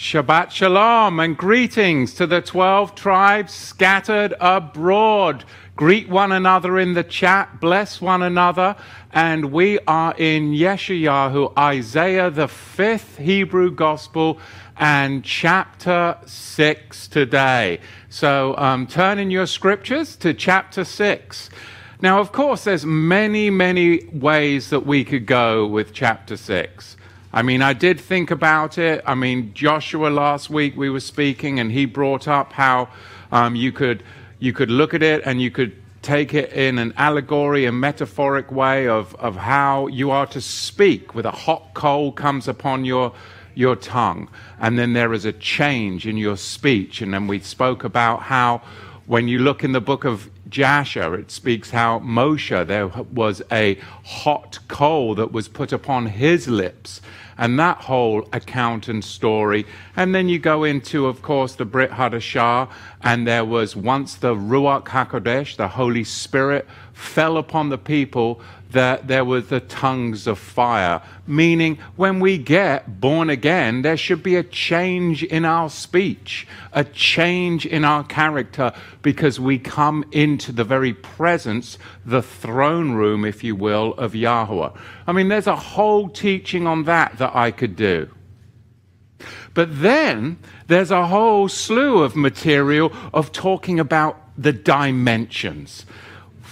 Shabbat Shalom and greetings to the 12 tribes scattered abroad. Greet one another in the chat, bless one another. And we are in Yeshayahu, Isaiah, the fifth Hebrew gospel, and chapter 6 today. So um, turn in your scriptures to chapter 6. Now, of course, there's many, many ways that we could go with chapter 6. I mean, I did think about it. I mean, Joshua last week we were speaking, and he brought up how um, you could you could look at it and you could take it in an allegory, a metaphoric way of, of how you are to speak with a hot coal comes upon your your tongue, and then there is a change in your speech. And then we spoke about how when you look in the book of Jasher, it speaks how Moshe, there was a hot coal that was put upon his lips and that whole account and story. And then you go into, of course, the Brit Hadashah, and there was once the Ruach HaKodesh, the Holy Spirit, fell upon the people that there were the tongues of fire, meaning when we get born again, there should be a change in our speech, a change in our character, because we come into the very presence, the throne room, if you will, of Yahweh. I mean, there's a whole teaching on that that I could do. But then there's a whole slew of material of talking about the dimensions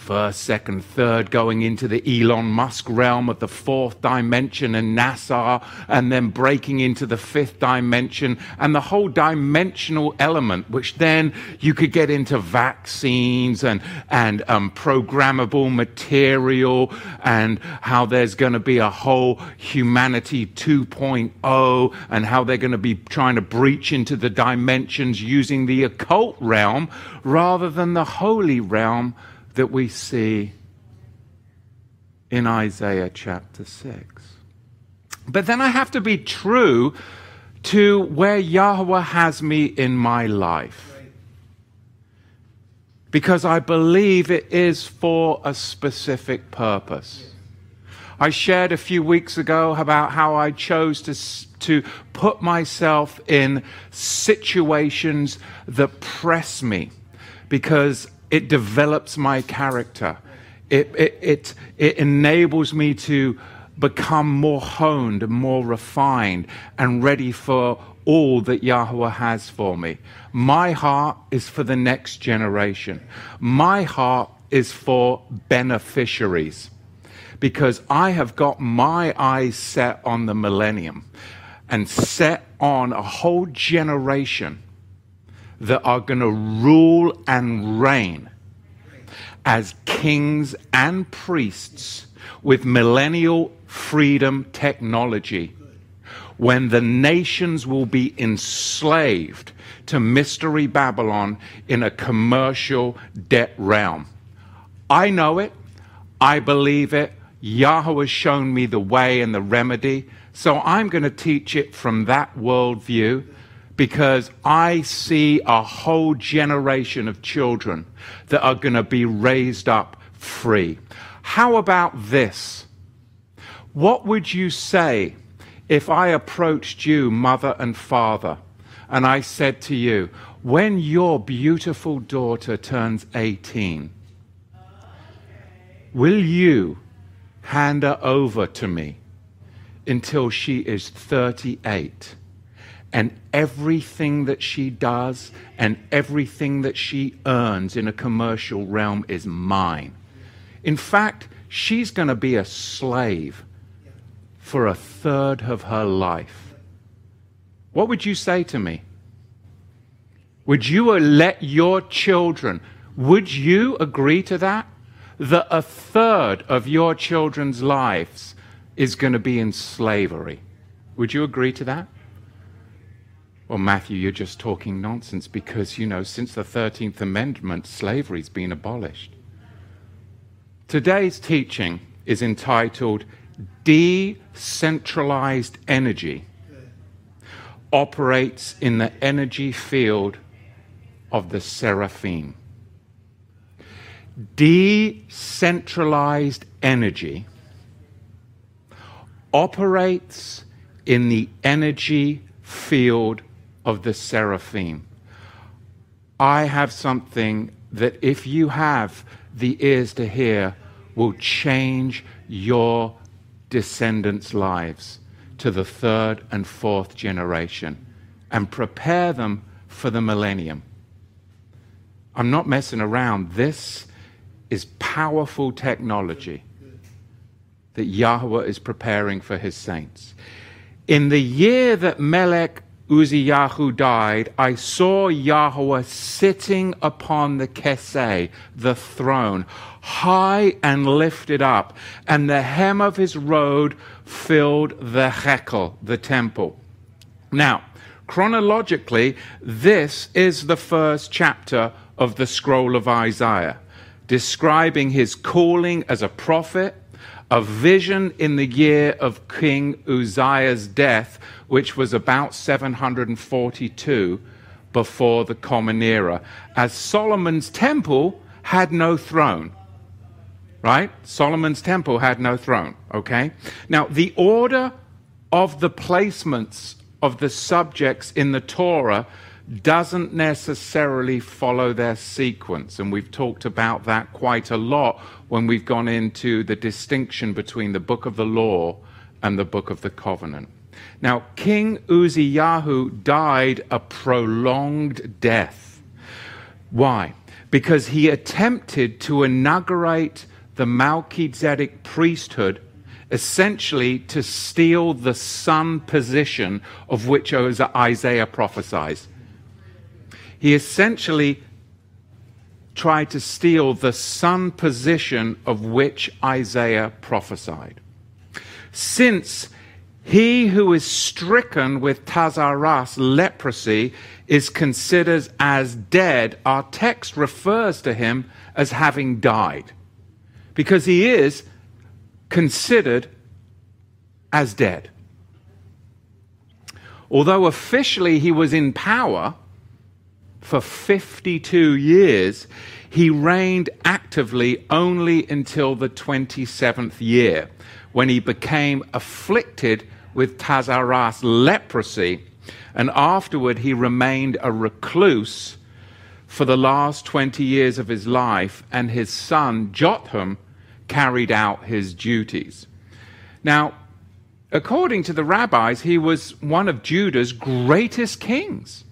first, second, third, going into the Elon Musk realm of the fourth dimension and NASA, and then breaking into the fifth dimension, and the whole dimensional element, which then you could get into vaccines and, and um, programmable material, and how there's going to be a whole humanity 2.0, and how they're going to be trying to breach into the dimensions using the occult realm rather than the holy realm that we see in Isaiah chapter 6. But then I have to be true to where Yahweh has me in my life. Because I believe it is for a specific purpose. I shared a few weeks ago about how I chose to, to put myself in situations that press me because it develops my character. It, it, it, it enables me to become more honed and more refined and ready for all that Yahweh has for me. My heart is for the next generation. My heart is for beneficiaries because I have got my eyes set on the millennium and set on a whole generation that are going to rule and reign as kings and priests with millennial freedom technology when the nations will be enslaved to mystery Babylon in a commercial debt realm. I know it. I believe it. Yahweh has shown me the way and the remedy. So I'm going to teach it from that worldview because I see a whole generation of children that are going to be raised up free. How about this? What would you say if I approached you, mother and father, and I said to you, when your beautiful daughter turns 18, will you hand her over to me until she is 38? And everything that she does and everything that she earns in a commercial realm is mine. In fact, she's going to be a slave for a third of her life. What would you say to me? Would you let your children, would you agree to that? That a third of your children's lives is going to be in slavery. Would you agree to that? Well, Matthew, you're just talking nonsense because, you know, since the 13th Amendment, slavery's been abolished. Today's teaching is entitled Decentralized Energy Operates in the Energy Field of the Seraphim. Decentralized energy operates in the energy field of the seraphim. I have something that, if you have the ears to hear, will change your descendants' lives to the third and fourth generation and prepare them for the millennium. I'm not messing around. This is powerful technology that Yahweh is preparing for his saints. In the year that Melech Uziyahu died, I saw Yahweh sitting upon the Keseh, the throne, high and lifted up, and the hem of his robe filled the Hekel, the temple. Now, chronologically, this is the first chapter of the scroll of Isaiah, describing his calling as a prophet, a vision in the year of King Uzziah's death, which was about 742 before the Common Era, as Solomon's temple had no throne. Right? Solomon's temple had no throne. Okay? Now, the order of the placements of the subjects in the Torah doesn't necessarily follow their sequence. And we've talked about that quite a lot when we've gone into the distinction between the book of the law and the book of the covenant. Now, King Uzziyahu died a prolonged death. Why? Because he attempted to inaugurate the Melchizedek priesthood essentially to steal the son position of which Isaiah prophesies. He essentially tried to steal the son position of which Isaiah prophesied. Since he who is stricken with tazaras, leprosy, is considered as dead, our text refers to him as having died. Because he is considered as dead. Although officially he was in power, for 52 years, he reigned actively only until the 27th year, when he became afflicted with Tazaras leprosy, and afterward he remained a recluse for the last 20 years of his life, and his son Jotham carried out his duties. Now, according to the rabbis, he was one of Judah's greatest kings.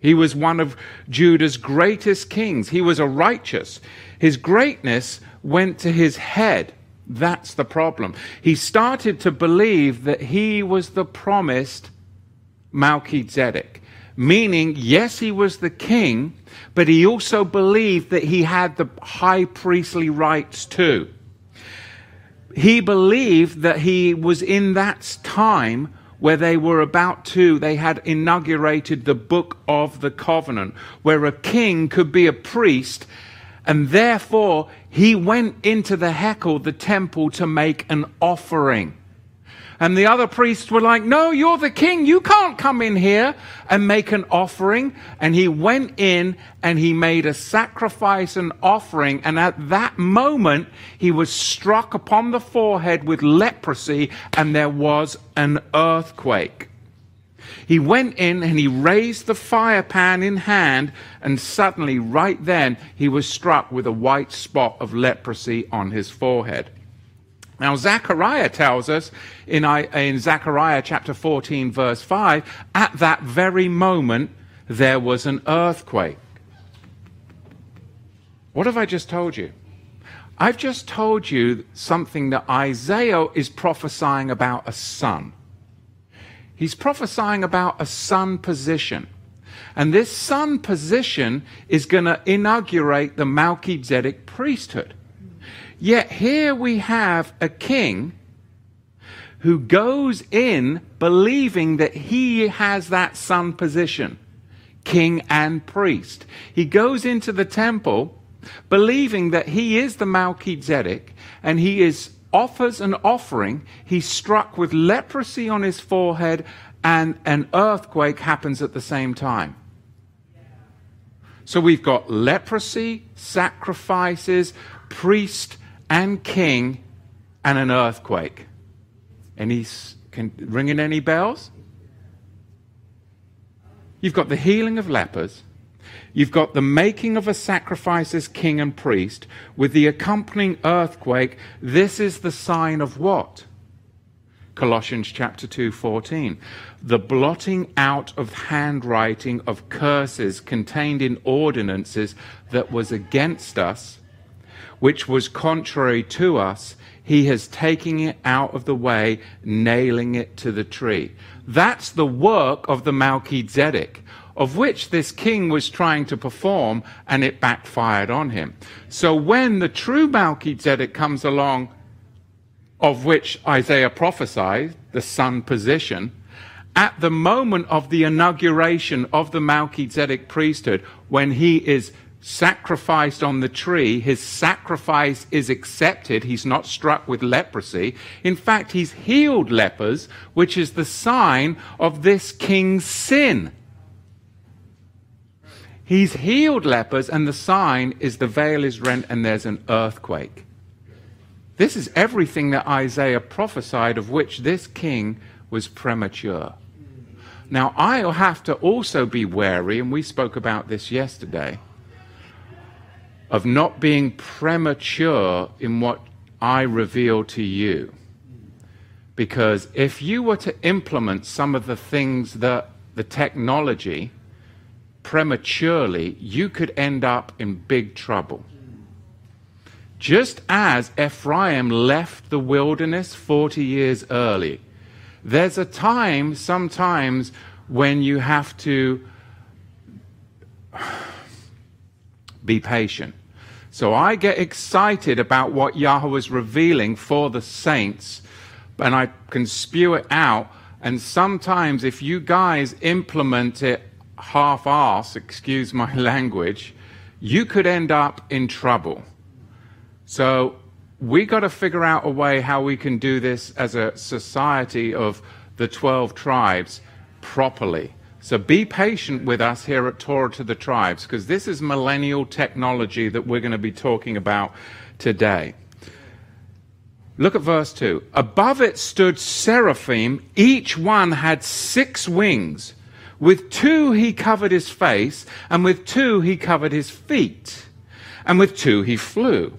He was one of Judah's greatest kings. He was a righteous. His greatness went to his head. That's the problem. He started to believe that he was the promised Melchizedek, meaning, yes, he was the king, but he also believed that he had the high priestly rights too. He believed that he was in that time where they were about to, they had inaugurated the book of the covenant, where a king could be a priest, and therefore he went into the Hekel, the temple, to make an offering. And the other priests were like, No, you're the king. You can't come in here and make an offering. And he went in and he made a sacrifice and offering. And at that moment, he was struck upon the forehead with leprosy and there was an earthquake. He went in and he raised the fire pan in hand, and suddenly, right then, he was struck with a white spot of leprosy on his forehead. Now, Zechariah tells us in, in Zechariah chapter 14, verse 5, at that very moment there was an earthquake. What have I just told you? I've just told you something that Isaiah is prophesying about a son. He's prophesying about a son position. And this son position is going to inaugurate the Melchizedek priesthood. Yet here we have a king who goes in believing that he has that son position, king and priest. He goes into the temple believing that he is the Melchizedek and he is offers an offering. He's struck with leprosy on his forehead and an earthquake happens at the same time. So we've got leprosy, sacrifices, priest, and king and an earthquake. Any can ringing any bells? You've got the healing of lepers. You've got the making of a sacrifice as king and priest with the accompanying earthquake. This is the sign of what? Colossians chapter 2, 14. The blotting out of handwriting of curses contained in ordinances that was against us, which was contrary to us, he has taken it out of the way, nailing it to the tree. That's the work of the Melchizedek, of which this king was trying to perform, and it backfired on him. So when the true Melchizedek comes along, of which Isaiah prophesied, the son position, at the moment of the inauguration of the Melchizedek priesthood, when he is sacrificed on the tree, his sacrifice is accepted. He's not struck with leprosy. In fact, he's healed lepers, which is the sign of this king's sin. He's healed lepers, and the sign is the veil is rent and there's an earthquake. This is everything that Isaiah prophesied, of which this king was premature. Now, I'll have to also be wary, and we spoke about this yesterday, of not being premature in what I reveal to you. Because if you were to implement some of the things that the technology prematurely, you could end up in big trouble. Just as Ephraim left the wilderness 40 years early, there's a time sometimes when you have to be patient. So I get excited about what Yahweh is revealing for the saints, and I can spew it out. And sometimes, if you guys implement it half ass, excuse my language, you could end up in trouble. So we got to figure out a way how we can do this as a society of the 12 tribes properly. So be patient with us here at Torah to the Tribes, because this is millennial technology that we're going to be talking about today. Look at verse 2. Above it stood seraphim, each one had six wings. With two he covered his face, and with two he covered his feet, and with two he flew.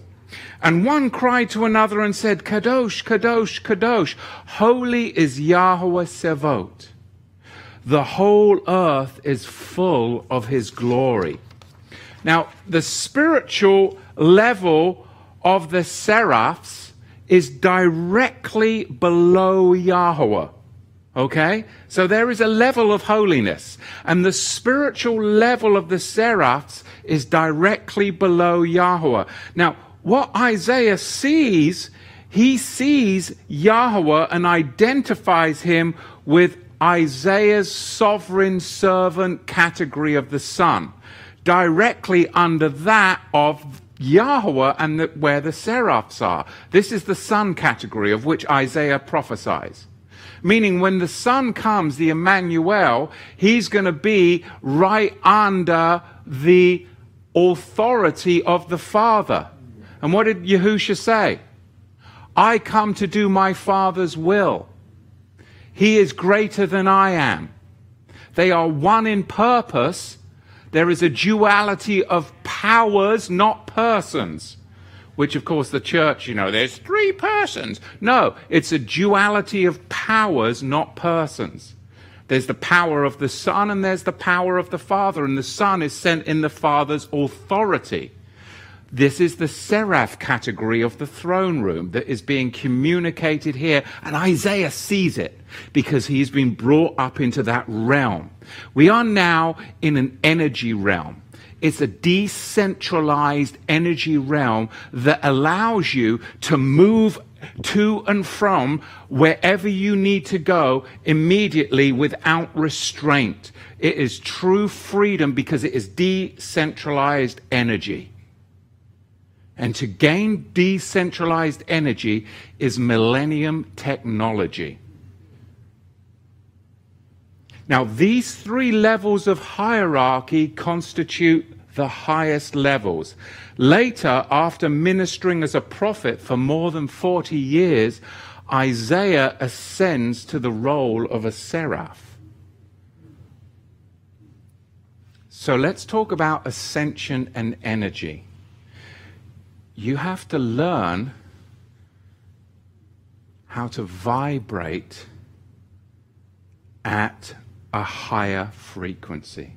And one cried to another and said, Kadosh, Kadosh, Kadosh, holy is Yahweh Sevot. The whole earth is full of his glory. Now, the spiritual level of the seraphs is directly below Yahweh. Okay? So there is a level of holiness. And the spiritual level of the seraphs is directly below Yahweh. Now, what Isaiah sees, he sees Yahweh and identifies him with Isaiah's sovereign servant category of the Son, directly under that of Yahweh and the, where the seraphs are. This is the Son category of which Isaiah prophesies. Meaning, when the Son comes, the Emmanuel, he's going to be right under the authority of the Father. And what did Yahusha say? I come to do my Father's will. He is greater than I am. They are one in purpose. There is a duality of powers, not persons. Which, of course, the church, you know, there's three persons. No, it's a duality of powers, not persons. There's the power of the Son and there's the power of the Father, and the Son is sent in the Father's authority. This is the seraph category of the throne room that is being communicated here. And Isaiah sees it because he's been brought up into that realm. We are now in an energy realm. It's a decentralized energy realm that allows you to move to and from wherever you need to go immediately without restraint. It is true freedom because it is decentralized energy. And to gain decentralized energy is millennium technology. Now, these three levels of hierarchy constitute the highest levels. Later, after ministering as a prophet for more than 40 years, Isaiah ascends to the role of a seraph. So let's talk about ascension and energy. You have to learn how to vibrate at a higher frequency.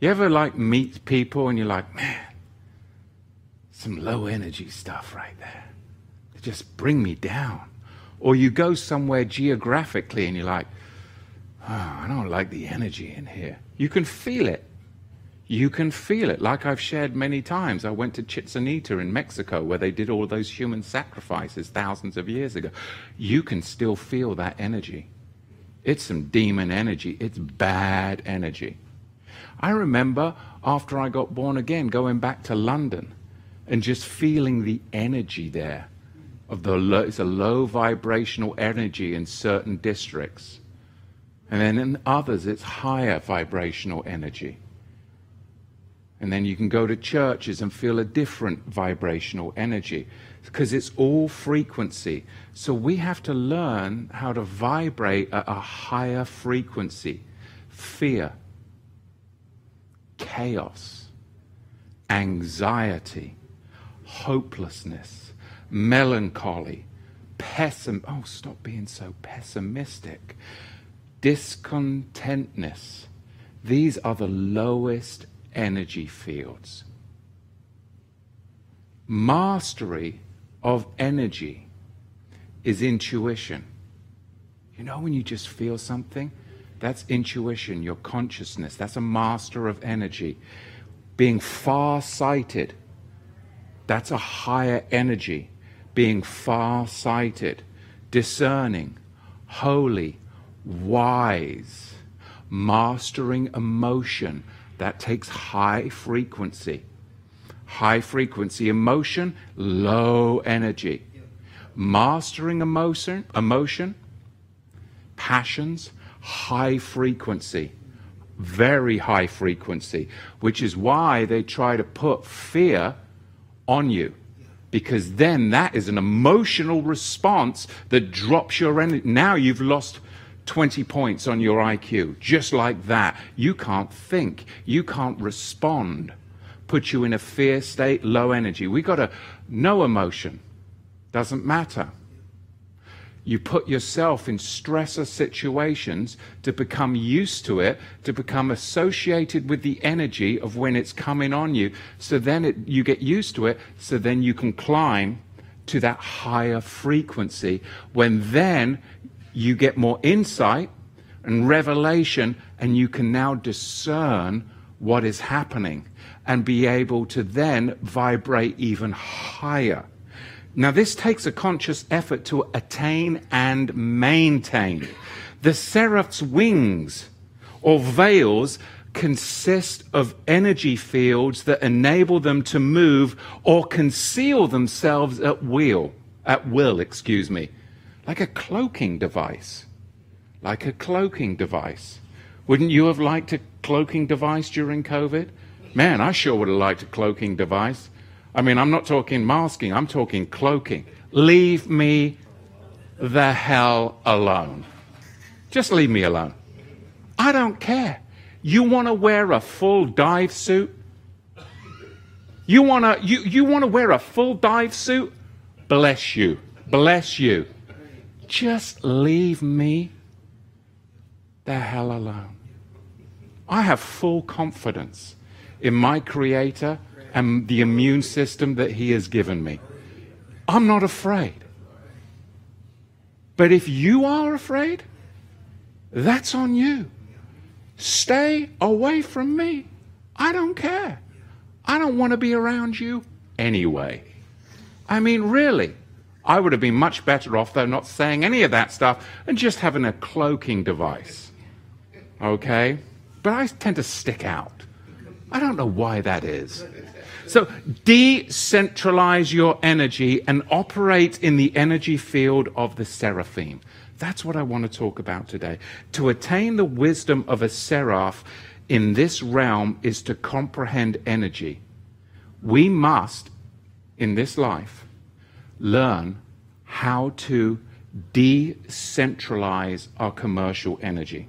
You ever like meet people and you're like, man, some low energy stuff right there. They just bring me down. Or you go somewhere geographically and you're like, oh, I don't like the energy in here. You can feel it. You can feel it. Like I've shared many times. I went to Chichen Itza in Mexico where they did all those human sacrifices thousands of years ago. You can still feel that energy. It's some demon energy. It's bad energy. I remember after I got born again going back to London and just feeling the energy there of the low, it's a low vibrational energy in certain districts. And then in others, it's higher vibrational energy. And then you can go to churches and feel a different vibrational energy because it's all frequency. So we have to learn how to vibrate at a higher frequency. Fear, chaos, anxiety, hopelessness, melancholy, pessim oh stop being so pessimistic, discontentness. These are the lowest energy fields. Mastery of energy is intuition. You know, when you just feel something, that's intuition, your consciousness. That's a master of energy. Being far sighted, that's a higher energy. Being far sighted, discerning, holy, wise, mastering emotion, that takes high frequency. High frequency emotion, low energy. Mastering emotion, emotion, passions, high frequency. Very high frequency, which is why they try to put fear on you. Because then that is an emotional response that drops your energy. Now you've lost 20 points on your IQ, just like that. You can't think, you can't respond. Put you in a fear state, low energy. We got to no emotion. Doesn't matter. You put yourself in stressor situations to become used to it, to become associated with the energy of when it's coming on you. So then it, you get used to it, so then you can climb to that higher frequency when then you get more insight and revelation, and you can now discern what is happening and be able to then vibrate even higher. Now, this takes a conscious effort to attain and maintain. The seraph's wings or veils consist of energy fields that enable them to move or conceal themselves at will, at will, excuse me like a cloaking device. Like a cloaking device. Wouldn't you have liked a cloaking device during COVID? Man, I sure would have liked a cloaking device. I mean, I'm not talking masking, I'm talking cloaking. Leave me the hell alone. Just leave me alone. I don't care. You want to wear a full dive suit? You want to you, you want to wear a full dive suit? Bless you. Bless you. Just leave me the hell alone. I have full confidence in my Creator and the immune system that He has given me. I'm not afraid. But if you are afraid, that's on you. Stay away from me. I don't care. I don't want to be around you anyway. I mean, really. I would have been much better off, though, not saying any of that stuff and just having a cloaking device. Okay? But I tend to stick out. I don't know why that is. So, decentralize your energy and operate in the energy field of the seraphim. That's what I want to talk about today. To attain the wisdom of a seraph in this realm is to comprehend energy. We must, in this life, learn how to decentralize our commercial energy.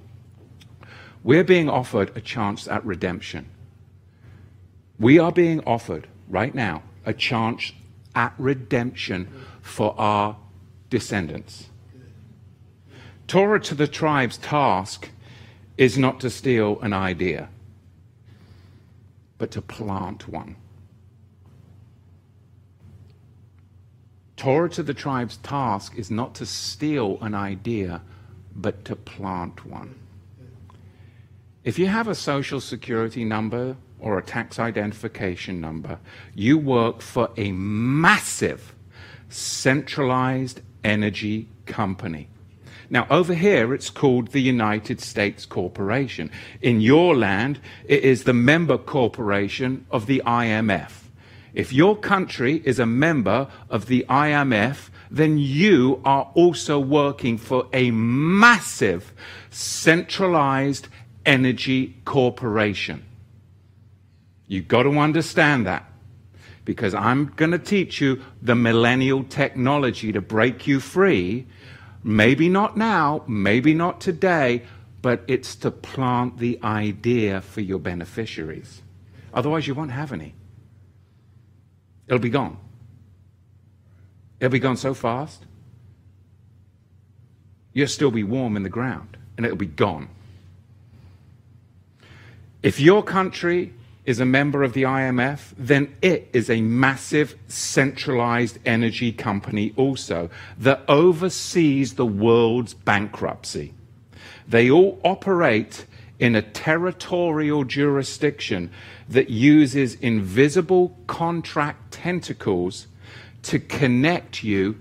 We're being offered a chance at redemption. We are being offered right now a chance at redemption for our descendants. Torah to the tribe's task is not to steal an idea, but to plant one. Torah to the tribe's task is not to steal an idea, but to plant one. If you have a social security number or a tax identification number, you work for a massive centralized energy company. Now, over here, it's called the United States Corporation. In your land, it is the member corporation of the IMF. If your country is a member of the IMF, then you are also working for a massive centralized energy corporation. You've got to understand that because I'm going to teach you the millennial technology to break you free. Maybe not now, maybe not today, but it's to plant the idea for your beneficiaries. Otherwise, you won't have any. It'll be gone. It'll be gone so fast. You'll still be warm in the ground, and it'll be gone. If your country is a member of the IMF, then it is a massive centralized energy company also that oversees the world's bankruptcy. They all operate in a territorial jurisdiction that uses invisible contract tentacles to connect you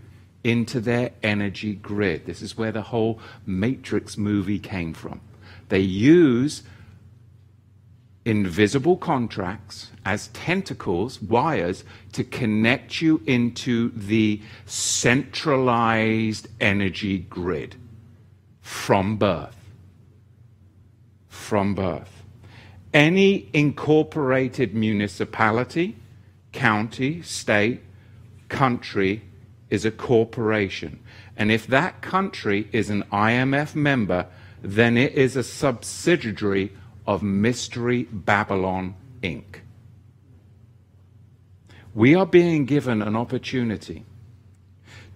into their energy grid. This is where the whole Matrix movie came from. They use invisible contracts as tentacles, wires, to connect you into the centralized energy grid from birth. From birth. Any incorporated municipality, county, state, country is a corporation. And if that country is an IMF member, then it is a subsidiary of Mystery Babylon Inc. We are being given an opportunity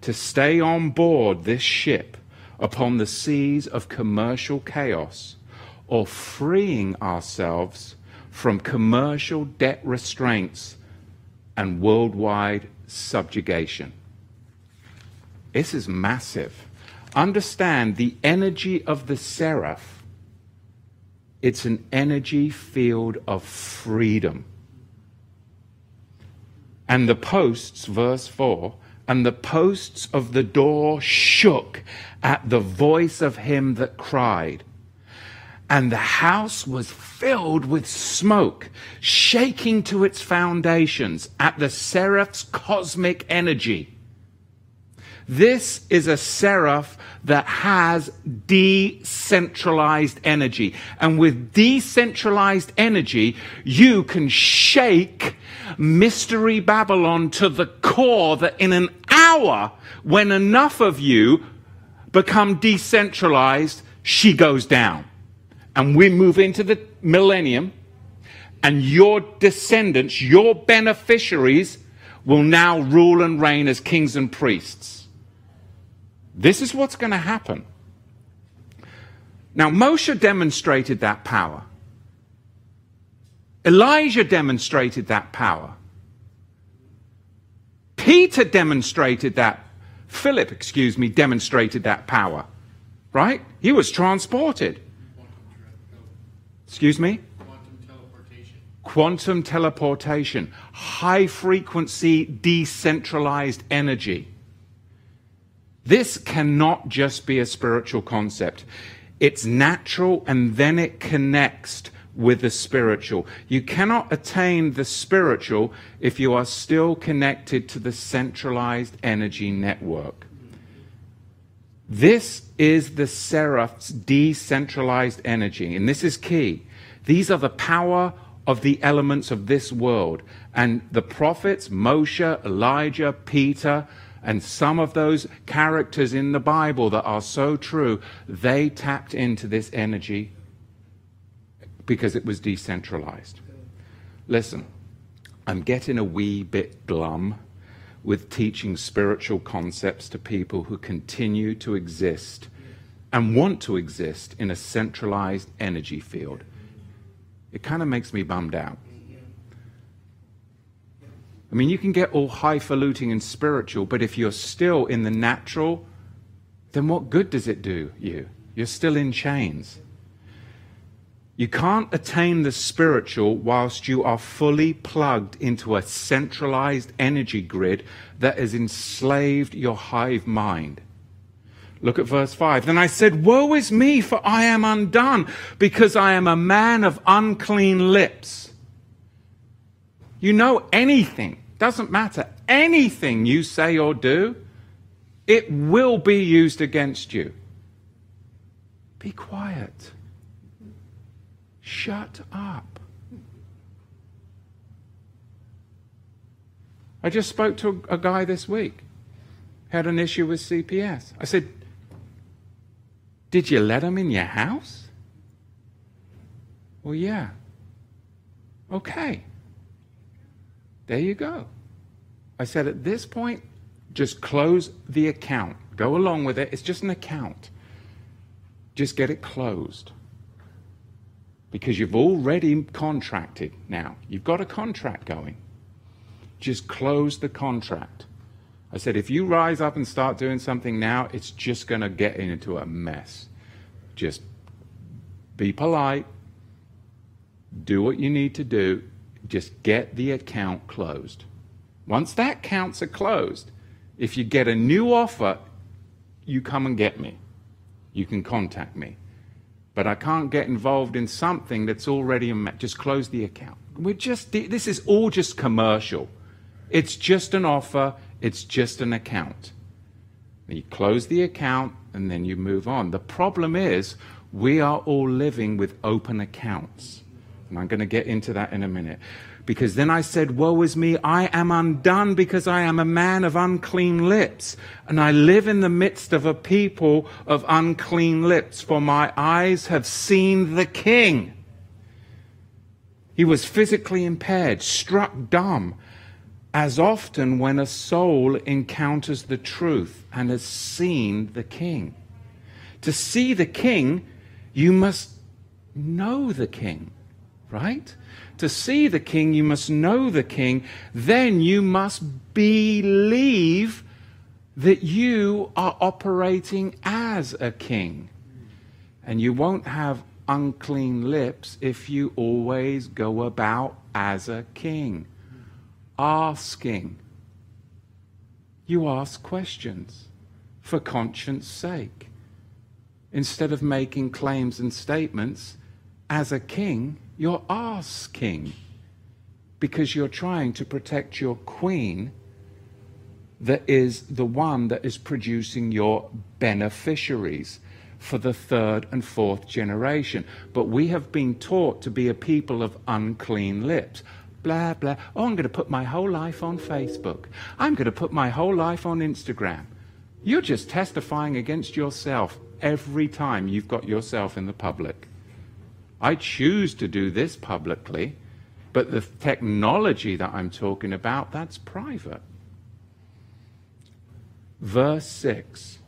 to stay on board this ship upon the seas of commercial chaos or freeing ourselves from commercial debt restraints and worldwide subjugation. This is massive. Understand the energy of the seraph it's an energy field of freedom. And the posts, verse 4, and the posts of the door shook at the voice of him that cried. And the house was filled with smoke, shaking to its foundations at the seraph's cosmic energy. This is a seraph that has decentralized energy. And with decentralized energy, you can shake Mystery Babylon to the core that in an hour, when enough of you become decentralized, she goes down. And we move into the millennium, and your descendants, your beneficiaries, will now rule and reign as kings and priests. This is what's going to happen. Now, Moshe demonstrated that power. Elijah demonstrated that power. Peter demonstrated that. Philip, excuse me, demonstrated that power. Right? He was transported. Excuse me? Quantum teleportation. Quantum teleportation. High frequency decentralized energy. This cannot just be a spiritual concept. It's natural and then it connects with the spiritual. You cannot attain the spiritual if you are still connected to the centralized energy network. This is the seraph's decentralized energy, and this is key. These are the power of the elements of this world. And the prophets, Moshe, Elijah, Peter, and some of those characters in the Bible that are so true, they tapped into this energy because it was decentralized. Listen, I'm getting a wee bit glum with teaching spiritual concepts to people who continue to exist and want to exist in a centralized energy field. It kind of makes me bummed out. I mean, you can get all highfalutin and spiritual, but if you're still in the natural, then what good does it do you? You're still in chains. You can't attain the spiritual whilst you are fully plugged into a centralized energy grid that has enslaved your hive mind. Look at verse 5. Then I said, Woe is me, for I am undone, because I am a man of unclean lips. You know anything, doesn't matter, anything you say or do, it will be used against you. Be quiet. Shut up. I just spoke to a guy this week, had an issue with CPS. I said, Did you let him in your house? Well, yeah. Okay. There you go. I said, At this point, just close the account. Go along with it. It's just an account. Just get it closed because you've already contracted now. You've got a contract going. Just close the contract. I said, if you rise up and start doing something now, it's just going to get into a mess. Just be polite, do what you need to do, just get the account closed. Once that accounts are closed, if you get a new offer, you come and get me. You can contact me but I can't get involved in something that's already a just close the account. We're just this is all just commercial. It's just an offer, it's just an account. You close the account and then you move on. The problem is we are all living with open accounts. And I'm going to get into that in a minute. Because then I said, Woe is me, I am undone because I am a man of unclean lips, and I live in the midst of a people of unclean lips, for my eyes have seen the King. He was physically impaired, struck dumb, as often when a soul encounters the truth and has seen the King. To see the King, you must know the King, right? To see the king, you must know the king. Then you must believe that you are operating as a king. And you won't have unclean lips if you always go about as a king, asking. You ask questions for conscience sake. Instead of making claims and statements, as a king, you're asking because you're trying to protect your queen that is the one that is producing your beneficiaries for the third and fourth generation. But we have been taught to be a people of unclean lips. Blah, blah. Oh, I'm going to put my whole life on Facebook. I'm going to put my whole life on Instagram. You're just testifying against yourself every time you've got yourself in the public. I choose to do this publicly, but the technology that I'm talking about, that's private. Verse 6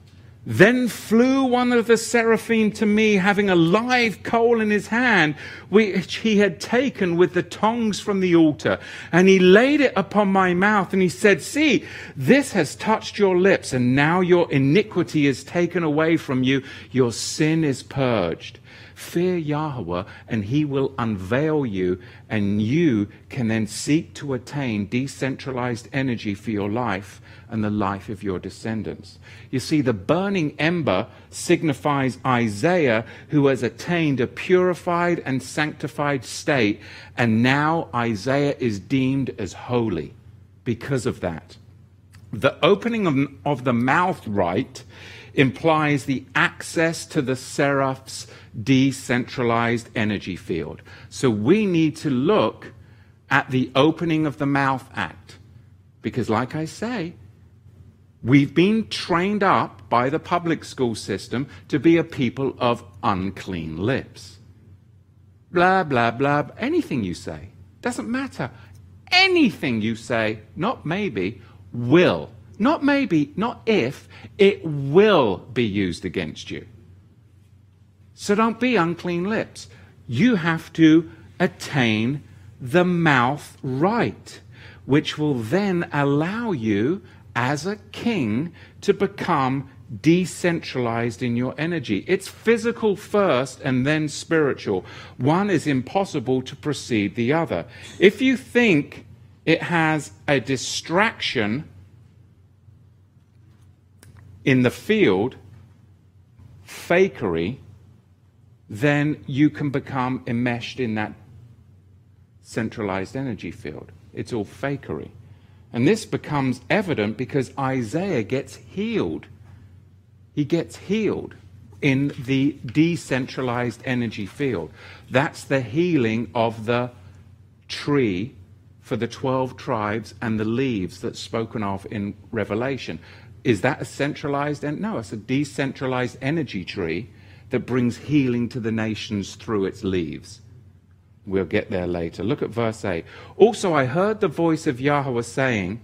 Then flew one of the seraphim to me, having a live coal in his hand, which he had taken with the tongs from the altar. And he laid it upon my mouth, and he said, See, this has touched your lips, and now your iniquity is taken away from you, your sin is purged. Fear Yahweh, and He will unveil you, and you can then seek to attain decentralized energy for your life and the life of your descendants. You see, the burning ember signifies Isaiah, who has attained a purified and sanctified state, and now Isaiah is deemed as holy because of that. The opening of, of the mouth right implies the access to the seraph's decentralized energy field. So we need to look at the opening of the mouth act. Because, like I say, we've been trained up by the public school system to be a people of unclean lips. blah, blah, blah, anything you say. Doesn't matter. Anything you say, not maybe, will. Not maybe, not if, it will be used against you. So don't be unclean lips. You have to attain the mouth right, which will then allow you as a king to become decentralized in your energy. It's physical first and then spiritual. One is impossible to precede the other. If you think it has a distraction in the field, fakery, then you can become enmeshed in that centralized energy field. It's all fakery. And this becomes evident because Isaiah gets healed he gets healed in the decentralized energy field. That's the healing of the tree for the 12 tribes and the leaves that's spoken of in Revelation. Is that a centralized? En- no, it's a decentralized energy tree that brings healing to the nations through its leaves. We'll get there later. Look at verse 8. Also, I heard the voice of Yahweh saying,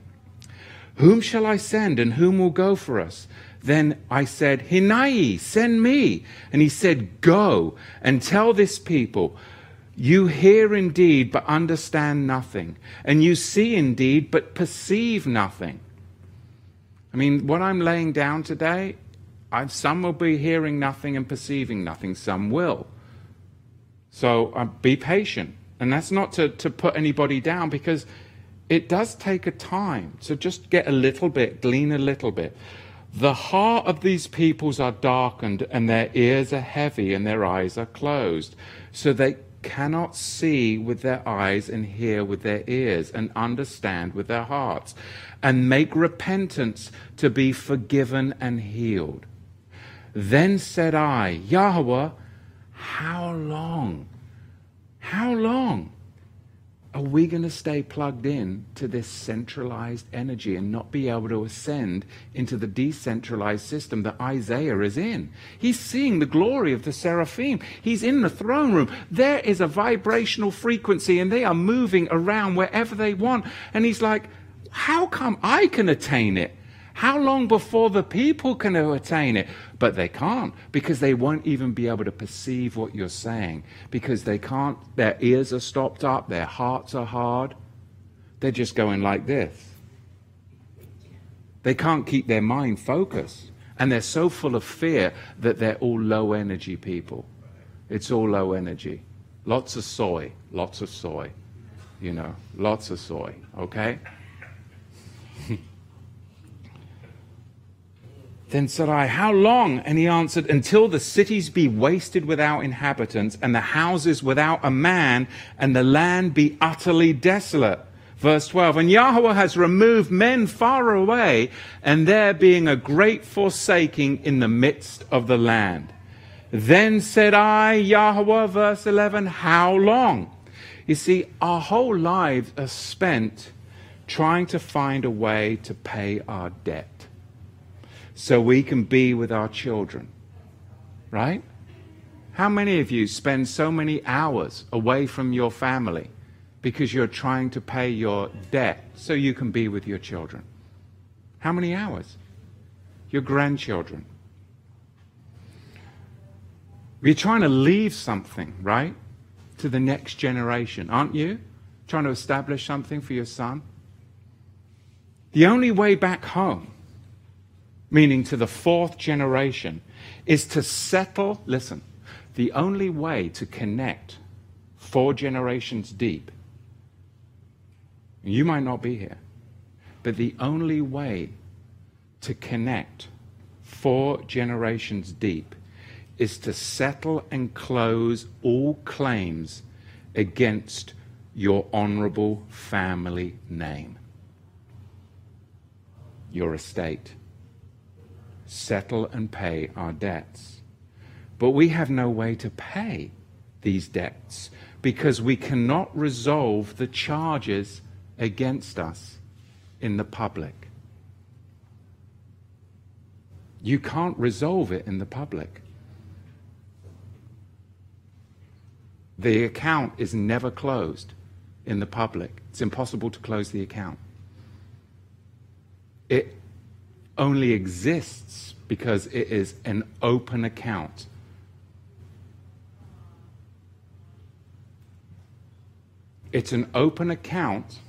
Whom shall I send, and whom will go for us? Then I said, Hinai, send me. And he said, Go and tell this people, you hear indeed, but understand nothing. And you see indeed, but perceive nothing. I mean, what I'm laying down today, I, some will be hearing nothing and perceiving nothing, some will. So uh, be patient. And that's not to, to put anybody down because it does take a time. So just get a little bit, glean a little bit. The heart of these peoples are darkened, and their ears are heavy, and their eyes are closed, so they cannot see with their eyes and hear with their ears and understand with their hearts and make repentance to be forgiven and healed. Then said I, Yahweh, how long? How long? Are we going to stay plugged in to this centralized energy and not be able to ascend into the decentralized system that Isaiah is in? He's seeing the glory of the seraphim. He's in the throne room. There is a vibrational frequency and they are moving around wherever they want. And he's like, how come I can attain it? How long before the people can attain it? But they can't because they won't even be able to perceive what you're saying because they can't, their ears are stopped up, their hearts are hard. They're just going like this. They can't keep their mind focused. And they're so full of fear that they're all low energy people. It's all low energy. Lots of soy, lots of soy. You know, lots of soy, okay? Then said I, How long? And he answered, Until the cities be wasted without inhabitants, and the houses without a man, and the land be utterly desolate. Verse 12, And Yahweh has removed men far away, and there being a great forsaking in the midst of the land. Then said I, Yahweh, verse 11, How long? You see, our whole lives are spent trying to find a way to pay our debt so we can be with our children. Right? How many of you spend so many hours away from your family because you're trying to pay your debt so you can be with your children? How many hours? Your grandchildren. You're trying to leave something, right, to the next generation, aren't you? Trying to establish something for your son? The only way back home meaning to the fourth generation, is to settle. Listen, the only way to connect four generations deep, you might not be here, but the only way to connect four generations deep is to settle and close all claims against your honorable family name, your estate settle and pay our debts. But we have no way to pay these debts because we cannot resolve the charges against us in the public. You can't resolve it in the public. the account is never closed in the public. It's impossible to close the account. It only exists because it is an open account. It's an open account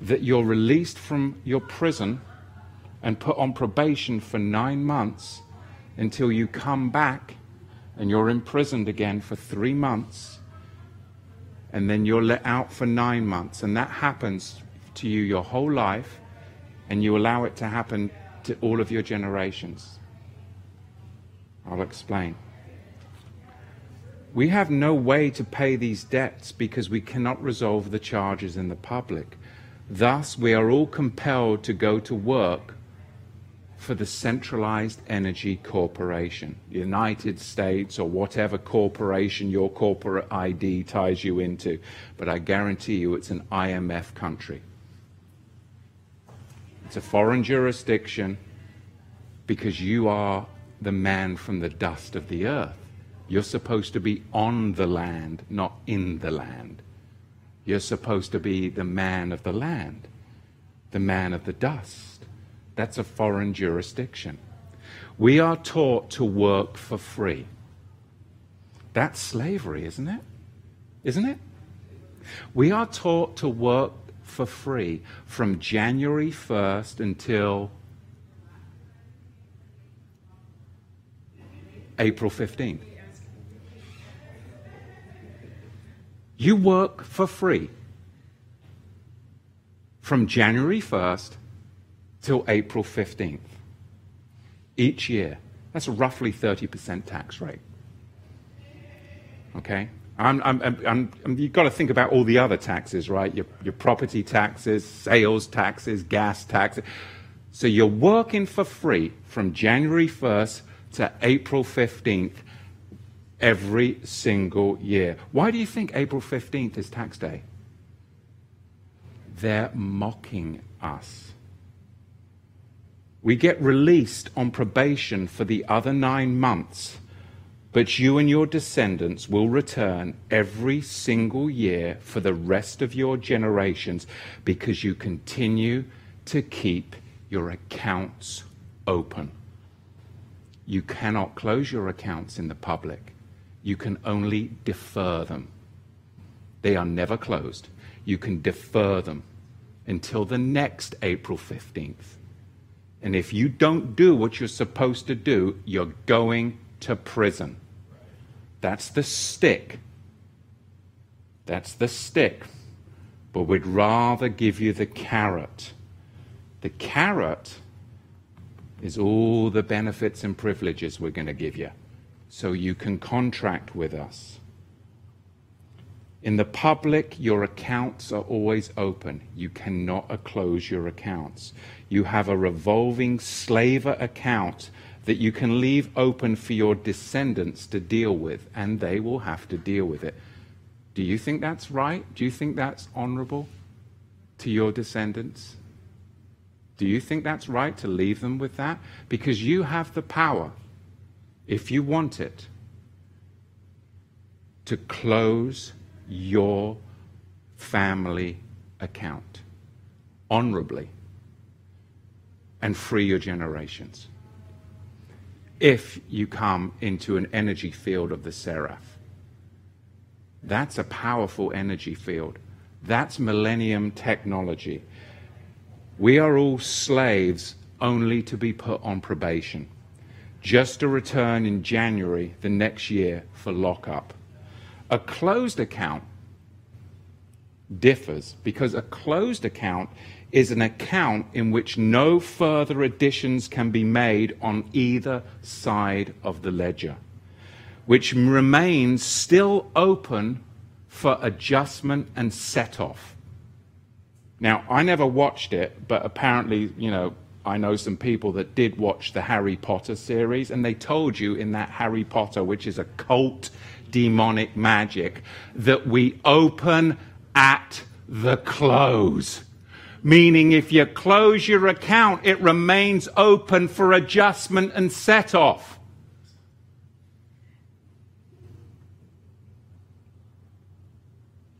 that you're released from your prison and put on probation for nine months until you come back and you're imprisoned again for three months and then you're let out for nine months. And that happens to you your whole life and you allow it to happen to all of your generations. I'll explain. We have no way to pay these debts because we cannot resolve the charges in the public. Thus, we are all compelled to go to work for the centralized energy corporation, United States or whatever corporation your corporate ID ties you into. But I guarantee you it's an IMF country. It's a foreign jurisdiction because you are the man from the dust of the earth. You're supposed to be on the land, not in the land. You're supposed to be the man of the land, the man of the dust. That's a foreign jurisdiction. We are taught to work for free. That's slavery, isn't it? Isn't it? We are taught to work for free from January 1st until April 15th. You work for free from January 1st till April 15th each year. That's roughly 30% tax rate. Okay? I'm, I'm, I'm, you've got to think about all the other taxes, right? Your, your property taxes, sales taxes, gas taxes. So you're working for free from January 1st to April 15th every single year. Why do you think April 15th is tax day? They're mocking us. We get released on probation for the other nine months, but you and your descendants will return every single year for the rest of your generations because you continue to keep your accounts open. You cannot close your accounts in the public. You can only defer them. They are never closed. You can defer them until the next April 15th. And if you don't do what you're supposed to do, you're going to prison. That's the stick. That's the stick. But we'd rather give you the carrot. The carrot is all the benefits and privileges we're going to give you so you can contract with us. In the public, your accounts are always open. You cannot uh, close your accounts. You have a revolving slaver account that you can leave open for your descendants to deal with, and they will have to deal with it. Do you think that's right? Do you think that's honorable to your descendants? Do you think that's right to leave them with that? Because you have the power, if you want it, to close your family account honorably and free your generations if you come into an energy field of the seraph. That's a powerful energy field. That's millennium technology. We are all slaves only to be put on probation, just to return in January the next year for lockup. A closed account differs because a closed account is an account in which no further additions can be made on either side of the ledger, which remains still open for adjustment and set off. Now, I never watched it, but apparently, you know, I know some people that did watch the Harry Potter series, and they told you in that Harry Potter, which is a cult demonic magic that we open at the close. Meaning, if you close your account, it remains open for adjustment and set off.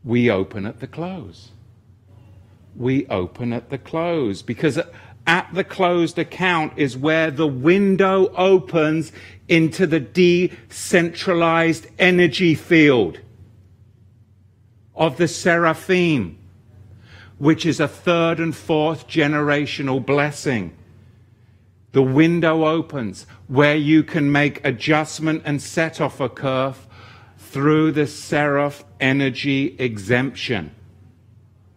we open at the close. We open at the close because at the closed account is where the window opens into the decentralized energy field of the seraphim, which is a third and fourth generational blessing. The window opens where you can make adjustment and set off a curve through the seraph energy exemption.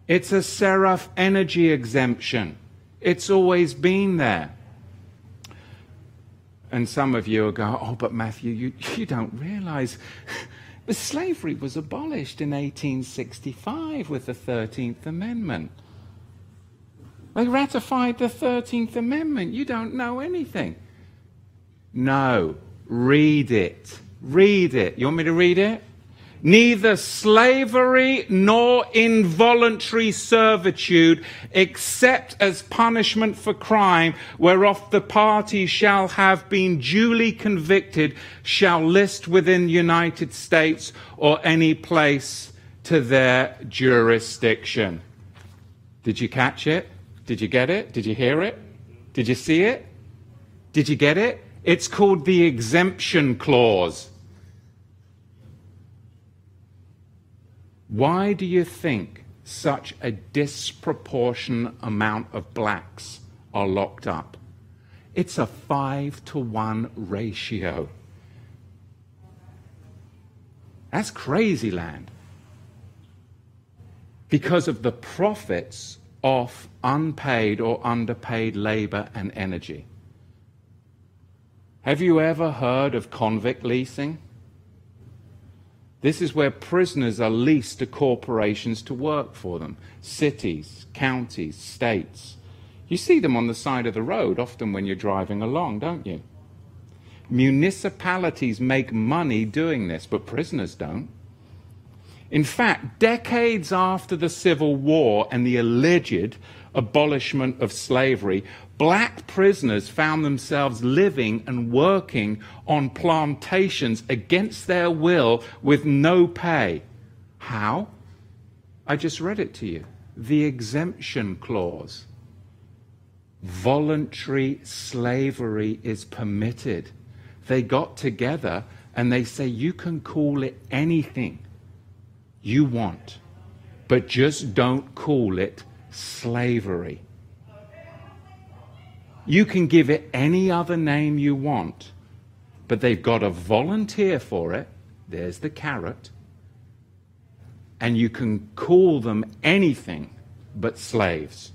It's a seraph energy exemption. It's always been there. And some of you will go, oh, but Matthew, you, you don't realize but slavery was abolished in 1865 with the 13th Amendment. They ratified the 13th Amendment. You don't know anything. No, read it. Read it. You want me to read it? Neither slavery nor involuntary servitude, except as punishment for crime, whereof the party shall have been duly convicted, shall list within the United States or any place to their jurisdiction. Did you catch it? Did you get it? Did you hear it? Did you see it? Did you get it? It's called the exemption clause. Why do you think such a disproportionate amount of blacks are locked up? It's a five to one ratio. That's crazy land. Because of the profits off unpaid or underpaid labor and energy. Have you ever heard of convict leasing? This is where prisoners are leased to corporations to work for them cities, counties, states. You see them on the side of the road often when you're driving along, don't you? Municipalities make money doing this, but prisoners don't. In fact, decades after the Civil War and the alleged abolishment of slavery, black prisoners found themselves living and working on plantations against their will with no pay. How? I just read it to you. The exemption clause. Voluntary slavery is permitted. They got together and they say, You can call it anything you want, but just don't call it slavery. You can give it any other name you want, but they've got to volunteer for it. There's the carrot. And you can call them anything but slaves.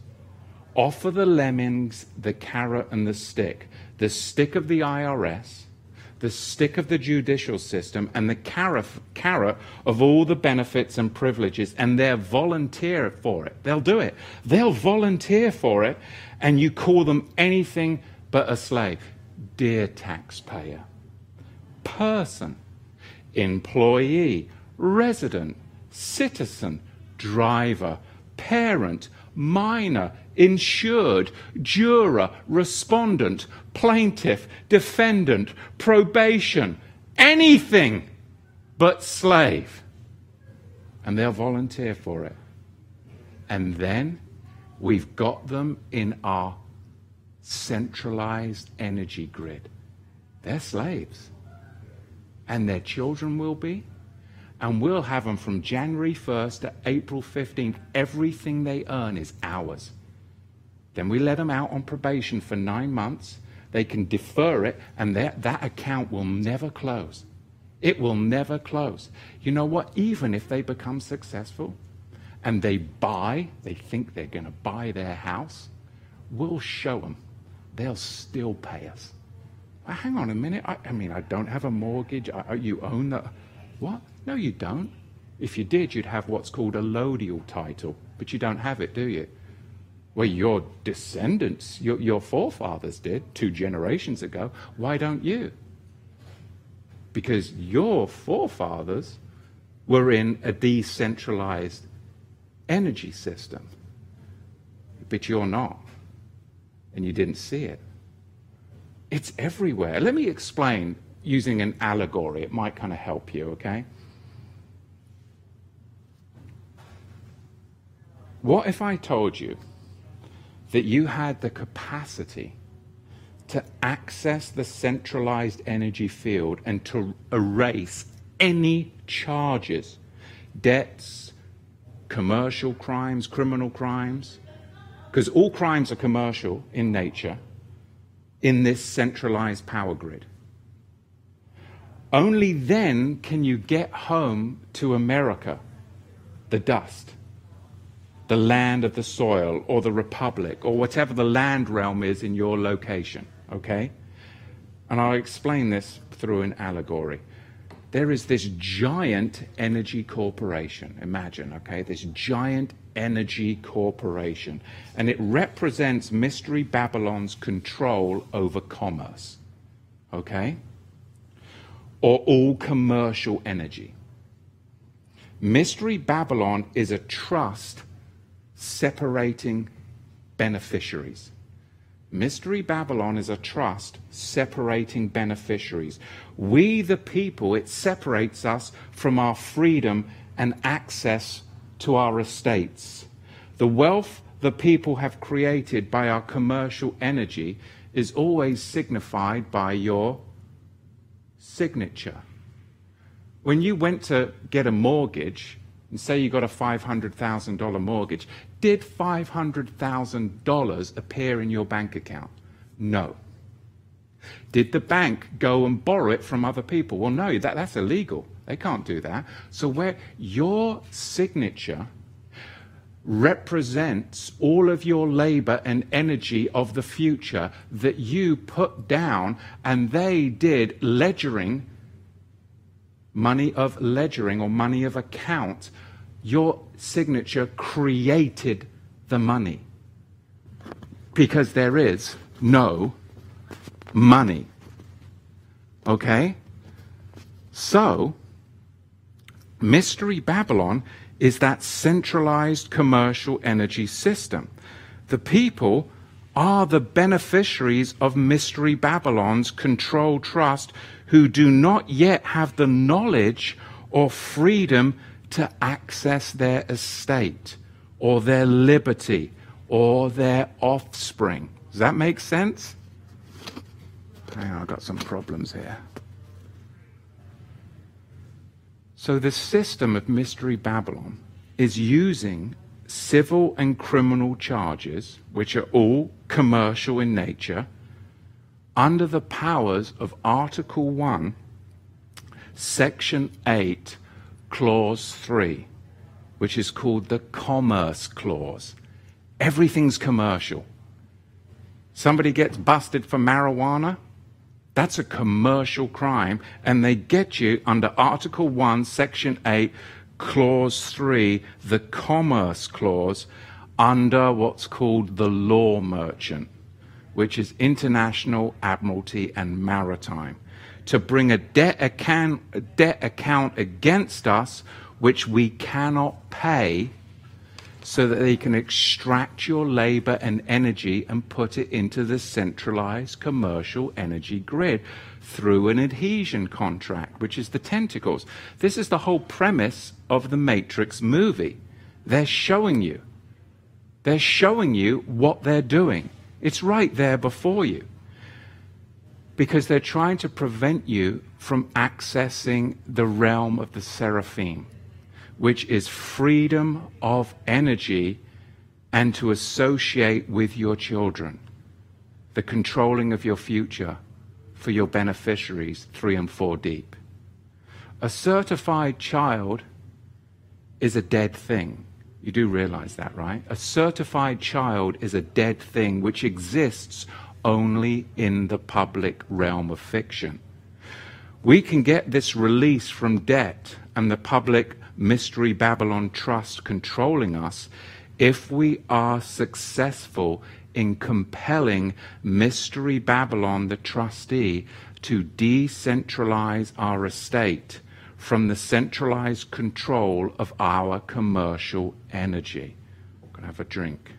Offer the lemmings the carrot and the stick the stick of the IRS, the stick of the judicial system, and the carrot, carrot of all the benefits and privileges, and they'll volunteer for it. They'll do it. They'll volunteer for it, and you call them anything but a slave. Dear taxpayer, person, employee, resident, citizen, driver, parent, minor, insured, juror, respondent, plaintiff, defendant, probation, anything but slave. And they'll volunteer for it. And then We've got them in our centralized energy grid. They're slaves. And their children will be. And we'll have them from January 1st to April 15th. Everything they earn is ours. Then we let them out on probation for nine months. They can defer it, and that, that account will never close. It will never close. You know what? Even if they become successful, and they buy, they think they're going to buy their house, we'll show them. They'll still pay us. Well, hang on a minute. I, I, mean, I don't have a mortgage. I, you own the. What? No, you don't. If you did, you'd have what's called a allodial title, but you don't have it, do you? Well, your descendants, your, your forefathers did two generations ago. Why don't you? Because your forefathers were in a decentralized energy system. But you're not. And you didn't see it. It's everywhere. Let me explain using an allegory. It might kind of help you, okay? What if I told you that you had the capacity to access the centralized energy field and to erase any charges, debts, commercial crimes, criminal crimes, because all crimes are commercial in nature in this centralized power grid. Only then can you get home to America, the dust, the land of the soil, or the republic, or whatever the land realm is in your location. Okay? And I'll explain this through an allegory. There is this giant energy corporation. Imagine, okay? This giant energy corporation. And it represents Mystery Babylon's control over commerce. Okay? Or all commercial energy. Mystery Babylon is a trust separating beneficiaries. Mystery Babylon is a trust separating beneficiaries. We, the people, it separates us from our freedom and access to our estates. The wealth the people have created by our commercial energy is always signified by your signature. When you went to get a mortgage, and say you got a $500,000 mortgage, did $500,000 appear in your bank account? No. Did the bank go and borrow it from other people? Well, no, that, that's illegal. They can't do that. So, where your signature represents all of your labor and energy of the future that you put down, and they did ledgering money of ledgering or money of account, your signature created the money. Because there is no money. Okay? So, Mystery Babylon is that centralized commercial energy system. The people are the beneficiaries of Mystery Babylon's control trust who do not yet have the knowledge or freedom to access their estate or their liberty or their offspring. Does that make sense? Hang on, I've got some problems here. So, the system of Mystery Babylon is using civil and criminal charges, which are all commercial in nature under the powers of Article 1, Section 8, Clause 3, which is called the Commerce Clause. Everything's commercial. Somebody gets busted for marijuana, that's a commercial crime, and they get you under Article 1, Section 8, Clause 3, the Commerce Clause, under what's called the law merchant which is international admiralty and maritime, to bring a debt account, a debt account against us which we cannot pay so that they can extract your labor and energy and put it into the centralized commercial energy grid through an adhesion contract, which is the tentacles. This is the whole premise of the Matrix movie. They're showing you. They're showing you what they're doing. It's right there before you. Because they're trying to prevent you from accessing the realm of the seraphim, which is freedom of energy and to associate with your children, the controlling of your future for your beneficiaries, three and four deep. A certified child is a dead thing. You do realize that, right? A certified child is a dead thing which exists only in the public realm of fiction. We can get this release from debt and the public mystery Babylon trust controlling us if we are successful in compelling mystery Babylon, the trustee, to decentralize our estate from the centralized control of our commercial energy. I'm going to have a drink.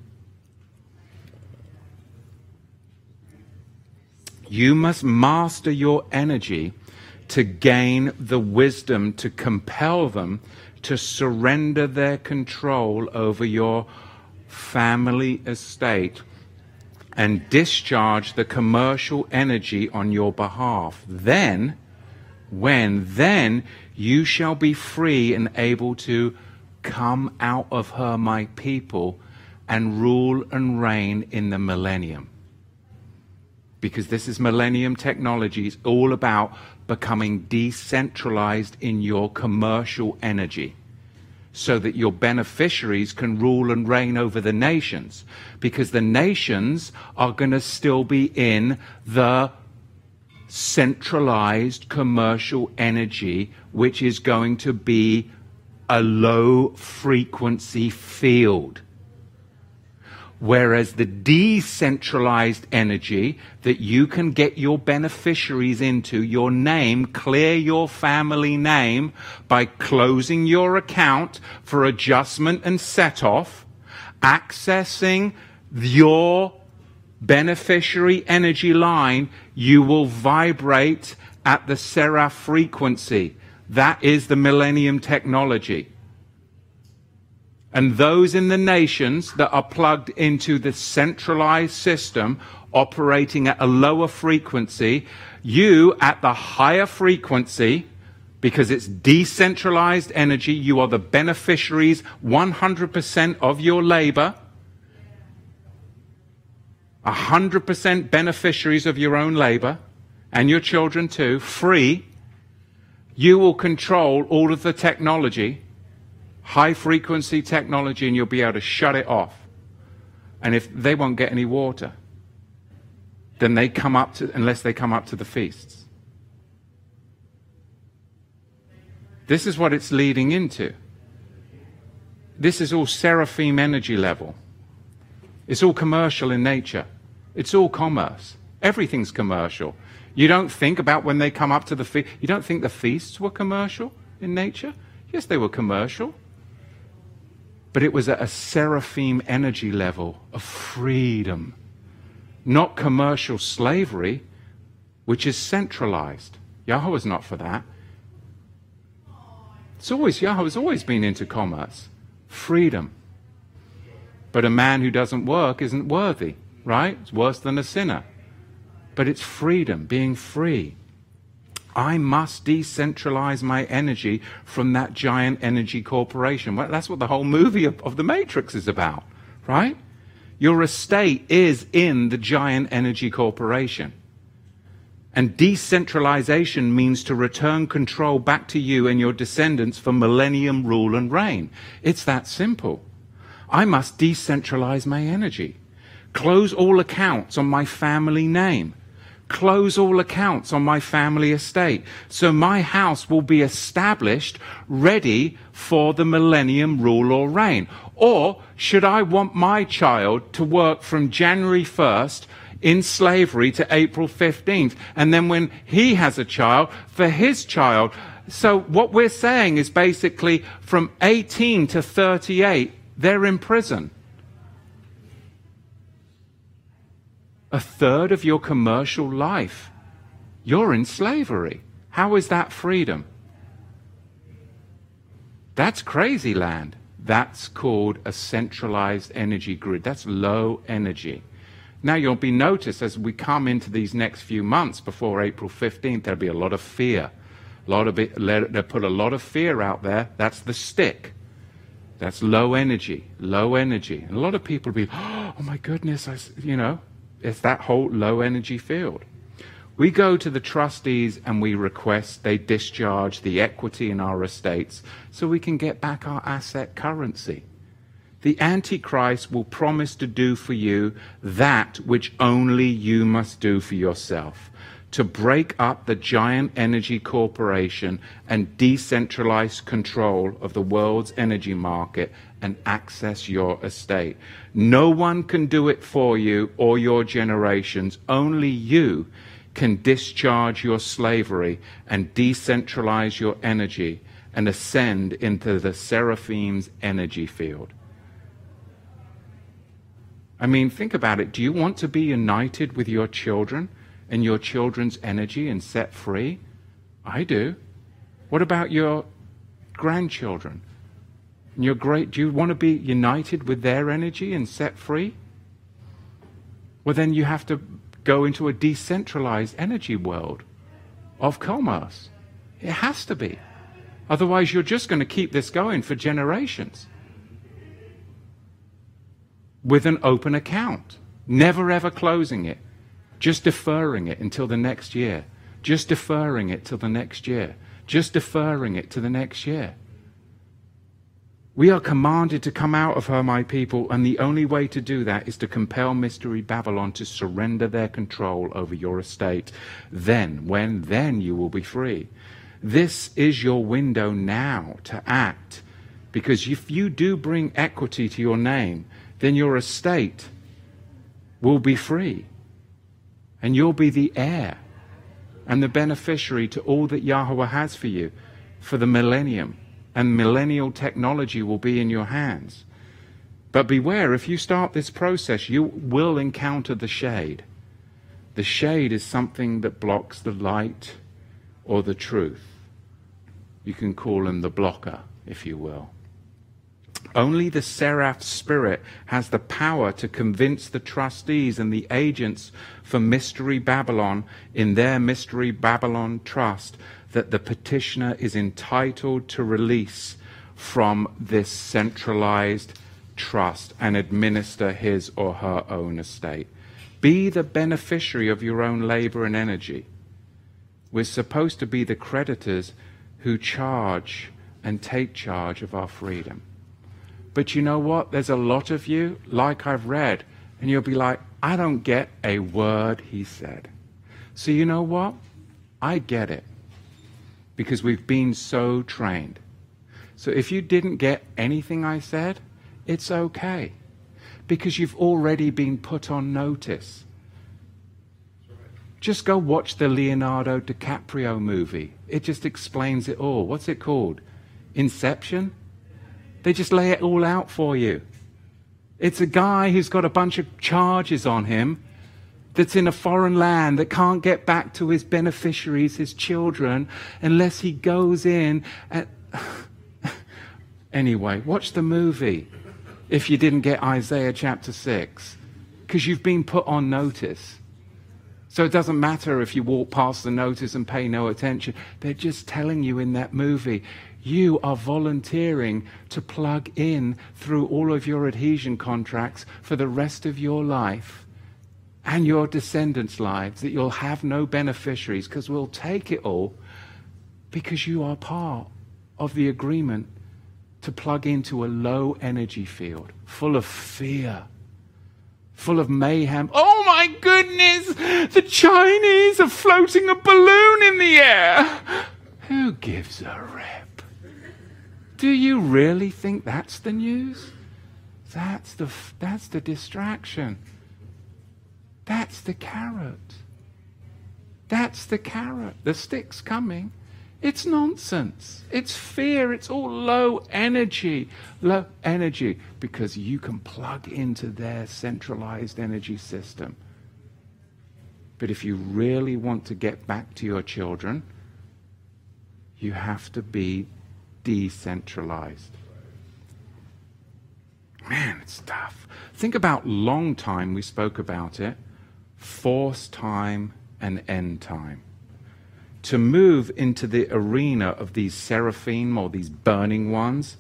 You must master your energy to gain the wisdom to compel them to surrender their control over your family estate and discharge the commercial energy on your behalf. Then, when then you shall be free and able to come out of her, my people, and rule and reign in the millennium. Because this is millennium technology, it's all about becoming decentralized in your commercial energy so that your beneficiaries can rule and reign over the nations. Because the nations are going to still be in the centralized commercial energy, which is going to be a low frequency field. Whereas the decentralized energy that you can get your beneficiaries into, your name, clear your family name by closing your account for adjustment and set off, accessing your beneficiary energy line, you will vibrate at the seraph frequency. That is the millennium technology. And those in the nations that are plugged into the centralized system operating at a lower frequency, you at the higher frequency, because it's decentralized energy, you are the beneficiaries 100% of your labor, 100% beneficiaries of your own labor, and your children too, free. You will control all of the technology high frequency technology and you'll be able to shut it off. And if they won't get any water, then they come up to, unless they come up to the feasts. This is what it's leading into. This is all seraphim energy level. It's all commercial in nature. It's all commerce. Everything's commercial. You don't think about when they come up to the feast. You don't think the feasts were commercial in nature? Yes, they were commercial. But it was at a seraphim energy level of freedom, not commercial slavery, which is centralized. Yahweh's not for that. It's always, Yahweh's always been into commerce, freedom. But a man who doesn't work isn't worthy, right? It's worse than a sinner. But it's freedom, being free. I must decentralize my energy from that giant energy corporation. Well, that's what the whole movie of, of, The Matrix is about, right? Your estate is in the giant energy corporation. And decentralization means to return control back to you and your descendants for millennium rule and reign. It's that simple. I must decentralize my energy, close all accounts on my family name close all accounts on my family estate. So my house will be established, ready for the millennium rule or reign. Or should I want my child to work from January 1st in slavery to April 15th? And then when he has a child, for his child. So what we're saying is basically from 18 to 38, they're in prison. A third of your commercial life. You're in slavery. How is that freedom? That's crazy land. That's called a centralized energy grid. That's low energy. Now, you'll be noticed as we come into these next few months before April 15th, there'll be a lot of fear. A lot of it, they put a lot of fear out there. That's the stick. That's low energy, low energy. And a lot of people will be, oh my goodness, I, you know, it's that whole low energy field. We go to the trustees and we request they discharge the equity in our estates so we can get back our asset currency. The Antichrist will promise to do for you that which only you must do for yourself to break up the giant energy corporation and decentralize control of the world's energy market and access your estate. No one can do it for you or your generations. Only you can discharge your slavery and decentralize your energy and ascend into the seraphim's energy field. I mean, think about it. Do you want to be united with your children and your children's energy and set free? I do. What about your grandchildren? You're great. Do you want to be united with their energy and set free? Well, then you have to go into a decentralized energy world of commerce. It has to be. Otherwise, you're just going to keep this going for generations with an open account, never ever closing it, just deferring it until the next year, just deferring it till the next year, just deferring it to the next year. We are commanded to come out of her, my people, and the only way to do that is to compel Mystery Babylon to surrender their control over your estate. Then, when then you will be free. This is your window now to act. Because if you do bring equity to your name, then your estate will be free. And you'll be the heir and the beneficiary to all that Yahweh has for you for the millennium and millennial technology will be in your hands. But beware, if you start this process, you will encounter the shade. The shade is something that blocks the light or the truth. You can call him the blocker, if you will. Only the seraph spirit has the power to convince the trustees and the agents for Mystery Babylon in their Mystery Babylon trust that the petitioner is entitled to release from this centralized trust and administer his or her own estate. Be the beneficiary of your own labor and energy. We're supposed to be the creditors who charge and take charge of our freedom. But you know what? There's a lot of you, like I've read, and you'll be like, I don't get a word he said. So you know what? I get it because we've been so trained. So if you didn't get anything I said, it's okay because you've already been put on notice. Just go watch the Leonardo DiCaprio movie. It just explains it all. What's it called? Inception? They just lay it all out for you. It's a guy who's got a bunch of charges on him that's in a foreign land that can't get back to his beneficiaries, his children, unless he goes in and. anyway, watch the movie if you didn't get Isaiah chapter 6, because you've been put on notice. So it doesn't matter if you walk past the notice and pay no attention. They're just telling you in that movie, you are volunteering to plug in through all of your adhesion contracts for the rest of your life and your descendants' lives, that you'll have no beneficiaries because we'll take it all because you are part of the agreement to plug into a low energy field full of fear, full of mayhem. Oh my goodness, the Chinese are floating a balloon in the air. Who gives a rip? Do you really think that's the news? That's the, that's the distraction. That's the carrot. That's the carrot. The stick's coming. It's nonsense. It's fear. It's all low energy. Low energy because you can plug into their centralized energy system. But if you really want to get back to your children, you have to be decentralized. Man, it's tough. Think about long time, we spoke about it force time and end time. To move into the arena of these seraphim or these burning ones,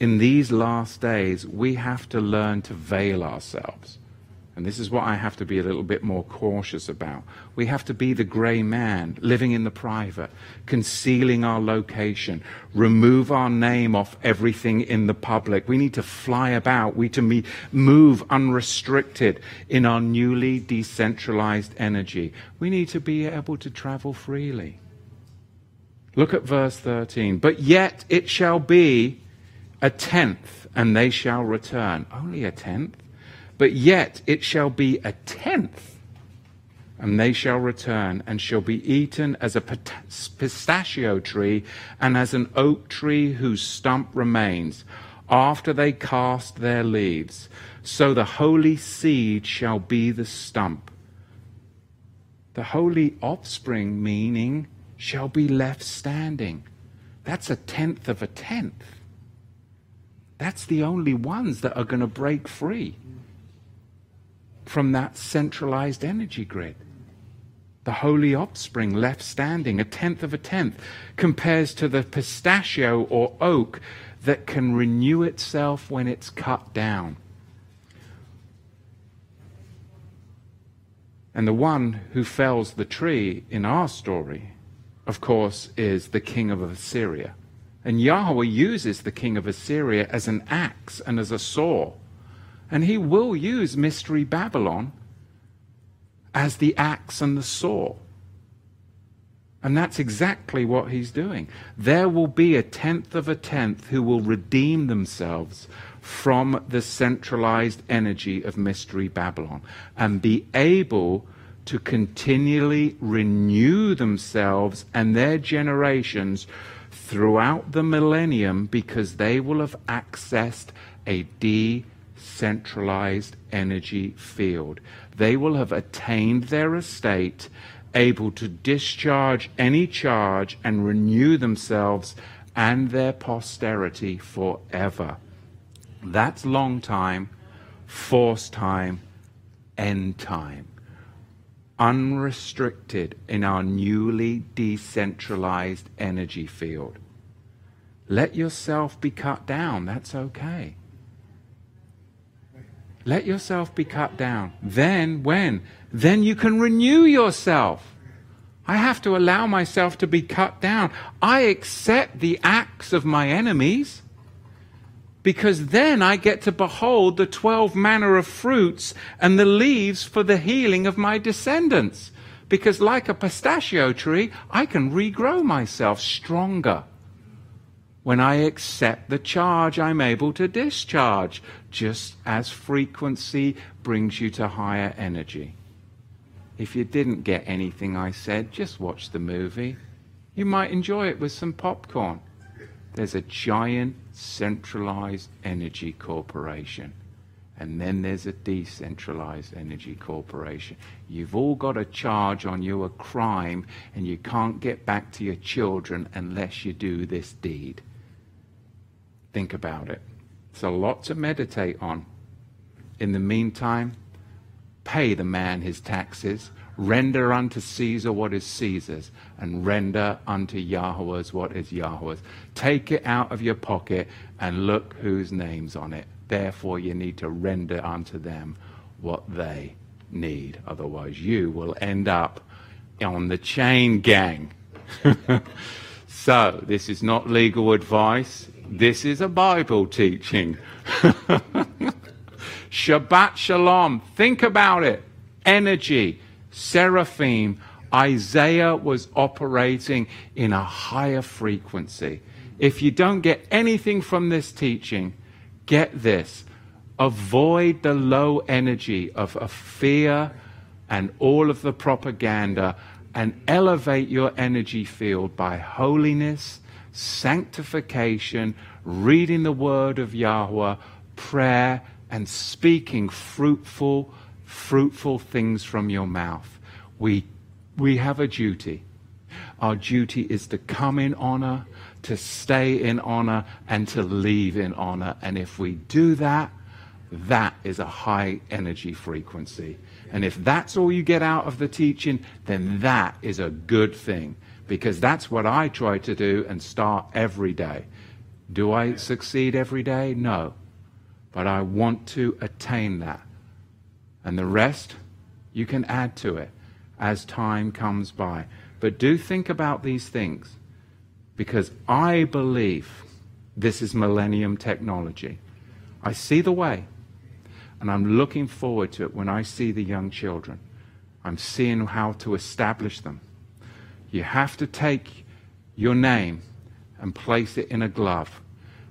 in these last days, we have to learn to veil ourselves. And this is what I have to be a little bit more cautious about. We have to be the grey man, living in the private, concealing our location, remove our name off everything in the public. We need to fly about. We need to move unrestricted in our newly decentralized energy. We need to be able to travel freely. Look at verse 13. But yet it shall be a tenth, and they shall return. Only a tenth? But yet it shall be a tenth, and they shall return, and shall be eaten as a pistachio tree, and as an oak tree whose stump remains, after they cast their leaves. So the holy seed shall be the stump. The holy offspring, meaning, shall be left standing. That's a tenth of a tenth. That's the only ones that are going to break free from that centralized energy grid. The holy offspring left standing, a tenth of a tenth, compares to the pistachio or oak that can renew itself when it's cut down. And the one who fells the tree in our story, of course, is the king of Assyria. And Yahweh uses the king of Assyria as an axe and as a saw. And he will use Mystery Babylon as the axe and the saw. And that's exactly what he's doing. There will be a tenth of a tenth who will redeem themselves from the centralized energy of Mystery Babylon and be able to continually renew themselves and their generations throughout the millennium because they will have accessed a decentralized energy field. They will have attained their estate, able to discharge any charge and renew themselves and their posterity forever. That's long time, force time, end time unrestricted in our newly decentralized energy field. Let yourself be cut down. That's okay. Let yourself be cut down. Then, when? Then you can renew yourself. I have to allow myself to be cut down. I accept the acts of my enemies because then I get to behold the twelve manner of fruits and the leaves for the healing of my descendants. Because, like a pistachio tree, I can regrow myself stronger when I accept the charge I'm able to discharge, just as frequency brings you to higher energy. If you didn't get anything I said, just watch the movie. You might enjoy it with some popcorn. There's a giant centralized energy corporation. And then there's a decentralized energy corporation. You've all got a charge on you, a crime, and you can't get back to your children unless you do this deed. Think about it. It's a lot to meditate on. In the meantime, pay the man his taxes, Render unto Caesar what is Caesar's, and render unto Yahweh's what is Yahweh's. Take it out of your pocket and look whose name's on it. Therefore, you need to render unto them what they need. Otherwise, you will end up on the chain gang. so, this is not legal advice. This is a Bible teaching. Shabbat Shalom. Think about it. Energy seraphim, Isaiah was operating in a higher frequency. If you don't get anything from this teaching, get this. Avoid the low energy of, fear and all of the propaganda and elevate your energy field by holiness, sanctification, reading the word of Yahweh, prayer, and speaking fruitful, fruitful things from your mouth. We, we have a duty. Our duty is to come in honor, to stay in honor, and to leave in honor. And if we do that, that is a high energy frequency. And if that's all you get out of the teaching, then that is a good thing. Because that's what I try to do and start every day. Do I succeed every day? No. But I want to attain that. And the rest, you can add to it as time comes by. But do think about these things because I believe this is millennium technology. I see the way, and I'm looking forward to it when I see the young children. I'm seeing how to establish them. You have to take your name and place it in a glove,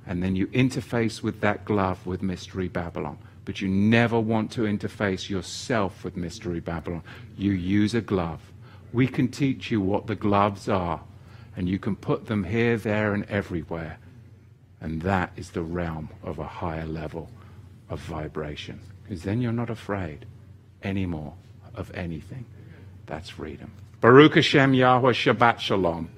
and then you interface with that glove with Mystery Babylon but you never want to interface yourself with Mystery Babylon. You use a glove. We can teach you what the gloves are, and you can put them here, there, and everywhere. And that is the realm of a higher level of vibration. Because then you're not afraid anymore of anything. That's freedom. Baruch Hashem Yahweh Shabbat Shalom.